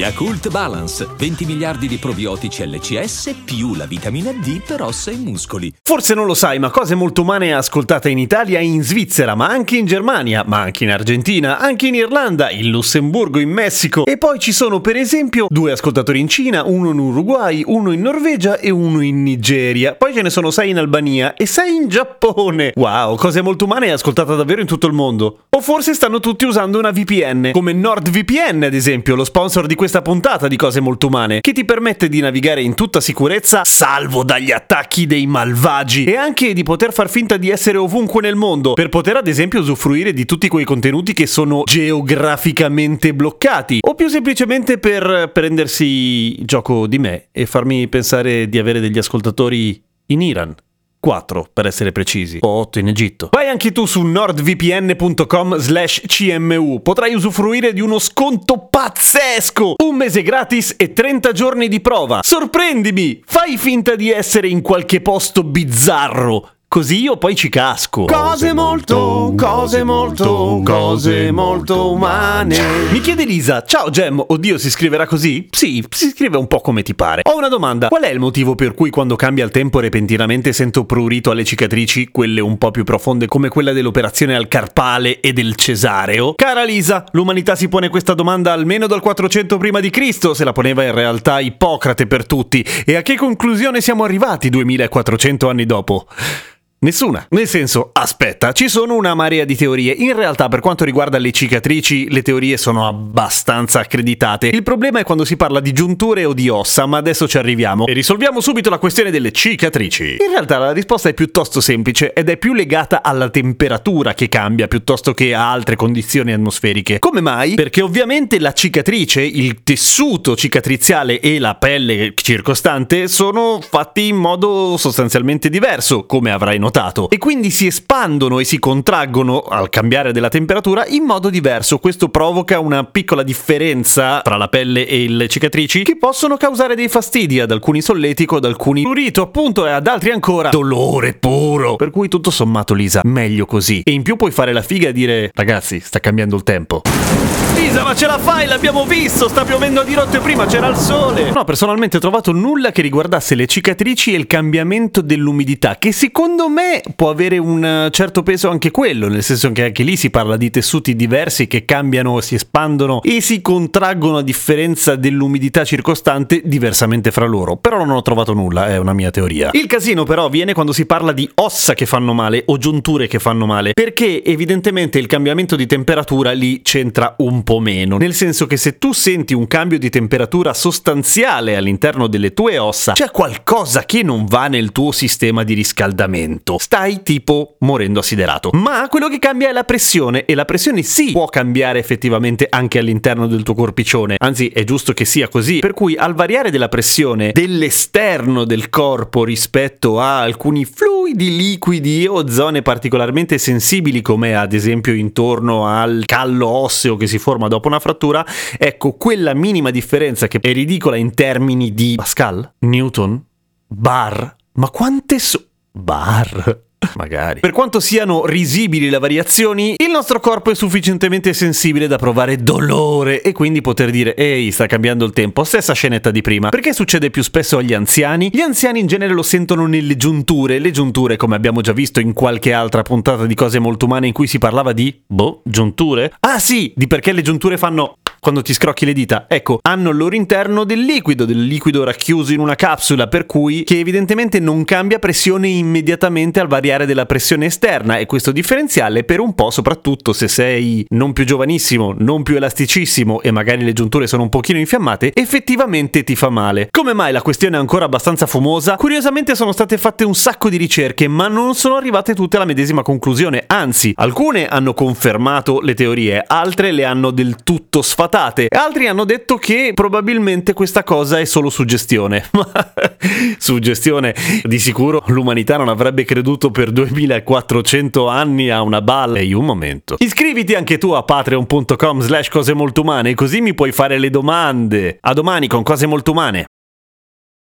Yakult Balance, 20 miliardi di probiotici LCS più la vitamina D per ossa e muscoli. Forse non lo sai, ma Cose Molto Umane è ascoltata in Italia in Svizzera, ma anche in Germania, ma anche in Argentina, anche in Irlanda, in Lussemburgo, in Messico. E poi ci sono per esempio due ascoltatori in Cina, uno in Uruguay, uno in Norvegia e uno in Nigeria. Poi ce ne sono sei in Albania e sei in Giappone. Wow, Cose Molto Umane è ascoltata davvero in tutto il mondo. O forse stanno tutti usando una VPN, come NordVPN ad esempio, lo sponsor di questa puntata di Cose Molto Umane, che ti permette di navigare in tutta sicurezza, salvo dagli attacchi dei malvagi, e anche di poter far finta di essere ovunque nel mondo, per poter ad esempio usufruire di tutti quei contenuti che sono geograficamente bloccati, o più semplicemente per prendersi gioco di me e farmi pensare di avere degli ascoltatori in Iran. 4 per essere precisi, o 8 in Egitto. Vai anche tu su nordvpn.com slash cmu, potrai usufruire di uno sconto pazzesco, un mese gratis e 30 giorni di prova. Sorprendimi, fai finta di essere in qualche posto bizzarro. Così io poi ci casco. Cose molto, cose molto, cose molto umane. Mi chiede Lisa, ciao Gem, oddio si scriverà così? Sì, si scrive un po' come ti pare. Ho una domanda, qual è il motivo per cui quando cambia il tempo repentinamente sento prurito alle cicatrici, quelle un po' più profonde come quella dell'operazione al carpale e del cesareo? Cara Lisa, l'umanità si pone questa domanda almeno dal 400 prima di Cristo, se la poneva in realtà Ippocrate per tutti. E a che conclusione siamo arrivati 2400 anni dopo? Nessuna. Nel senso, aspetta, ci sono una marea di teorie. In realtà, per quanto riguarda le cicatrici, le teorie sono abbastanza accreditate. Il problema è quando si parla di giunture o di ossa, ma adesso ci arriviamo. E risolviamo subito la questione delle cicatrici. In realtà la risposta è piuttosto semplice ed è più legata alla temperatura che cambia piuttosto che a altre condizioni atmosferiche. Come mai? Perché ovviamente la cicatrice, il tessuto cicatriziale e la pelle circostante sono fatti in modo sostanzialmente diverso, come avrai notato notato e quindi si espandono e si contraggono al cambiare della temperatura in modo diverso. Questo provoca una piccola differenza tra la pelle e le cicatrici che possono causare dei fastidi ad alcuni solletico, ad alcuni prurito appunto e ad altri ancora dolore puro. Per cui tutto sommato Lisa, meglio così. E in più puoi fare la figa e dire ragazzi, sta cambiando il tempo. Lisa, ma ce la fai, l'abbiamo visto, sta piovendo a dirotto prima c'era il sole. No, personalmente ho trovato nulla che riguardasse le cicatrici e il cambiamento dell'umidità, che secondo me può avere un certo peso anche quello, nel senso che anche lì si parla di tessuti diversi che cambiano, si espandono e si contraggono a differenza dell'umidità circostante diversamente fra loro. Però non ho trovato nulla, è una mia teoria. Il casino però viene quando si parla di ossa che fanno male o giunture che fanno male, perché evidentemente il cambiamento di temperatura lì c'entra un po' meno, nel senso che se tu senti un cambio di temperatura sostanziale all'interno delle tue ossa, c'è qualcosa che non va nel tuo sistema di riscaldamento. Stai tipo morendo assiderato. Ma quello che cambia è la pressione e la pressione sì può cambiare effettivamente anche all'interno del tuo corpicione, anzi è giusto che sia così, per cui al variare della pressione dell'esterno del corpo rispetto a alcuni fluidi liquidi o zone particolarmente sensibili come ad esempio intorno al callo osseo che si forma dopo una frattura, ecco quella minima differenza che è ridicola in termini di Pascal, Newton, bar, ma quante so... bar... Magari. Per quanto siano risibili le variazioni, il nostro corpo è sufficientemente sensibile da provare dolore e quindi poter dire ehi, sta cambiando il tempo, stessa scenetta di prima. Perché succede più spesso agli anziani? Gli anziani in genere lo sentono nelle giunture, le giunture come abbiamo già visto in qualche altra puntata di cose molto umane in cui si parlava di, boh, giunture? Ah sì, di perché le giunture fanno quando ti scrocchi le dita. Ecco, hanno al loro interno del liquido, del liquido racchiuso in una capsula, per cui che evidentemente non cambia pressione immediatamente al variare della pressione esterna e questo differenziale per un po', soprattutto se sei non più giovanissimo, non più elasticissimo e magari le giunture sono un pochino infiammate, effettivamente ti fa male. Come mai la questione è ancora abbastanza fumosa? Curiosamente sono state fatte un sacco di ricerche, ma non sono arrivate tutte alla medesima conclusione, anzi, alcune hanno confermato le teorie, altre le hanno del tutto sfattate patate. Altri hanno detto che probabilmente questa cosa è solo suggestione. Suggestione, di sicuro l'umanità non avrebbe creduto per 2400 anni a una balla. Ehi, un momento. Iscriviti anche tu a patreon.com slash cose molto umane, così mi puoi fare le domande. A domani con cose molto umane.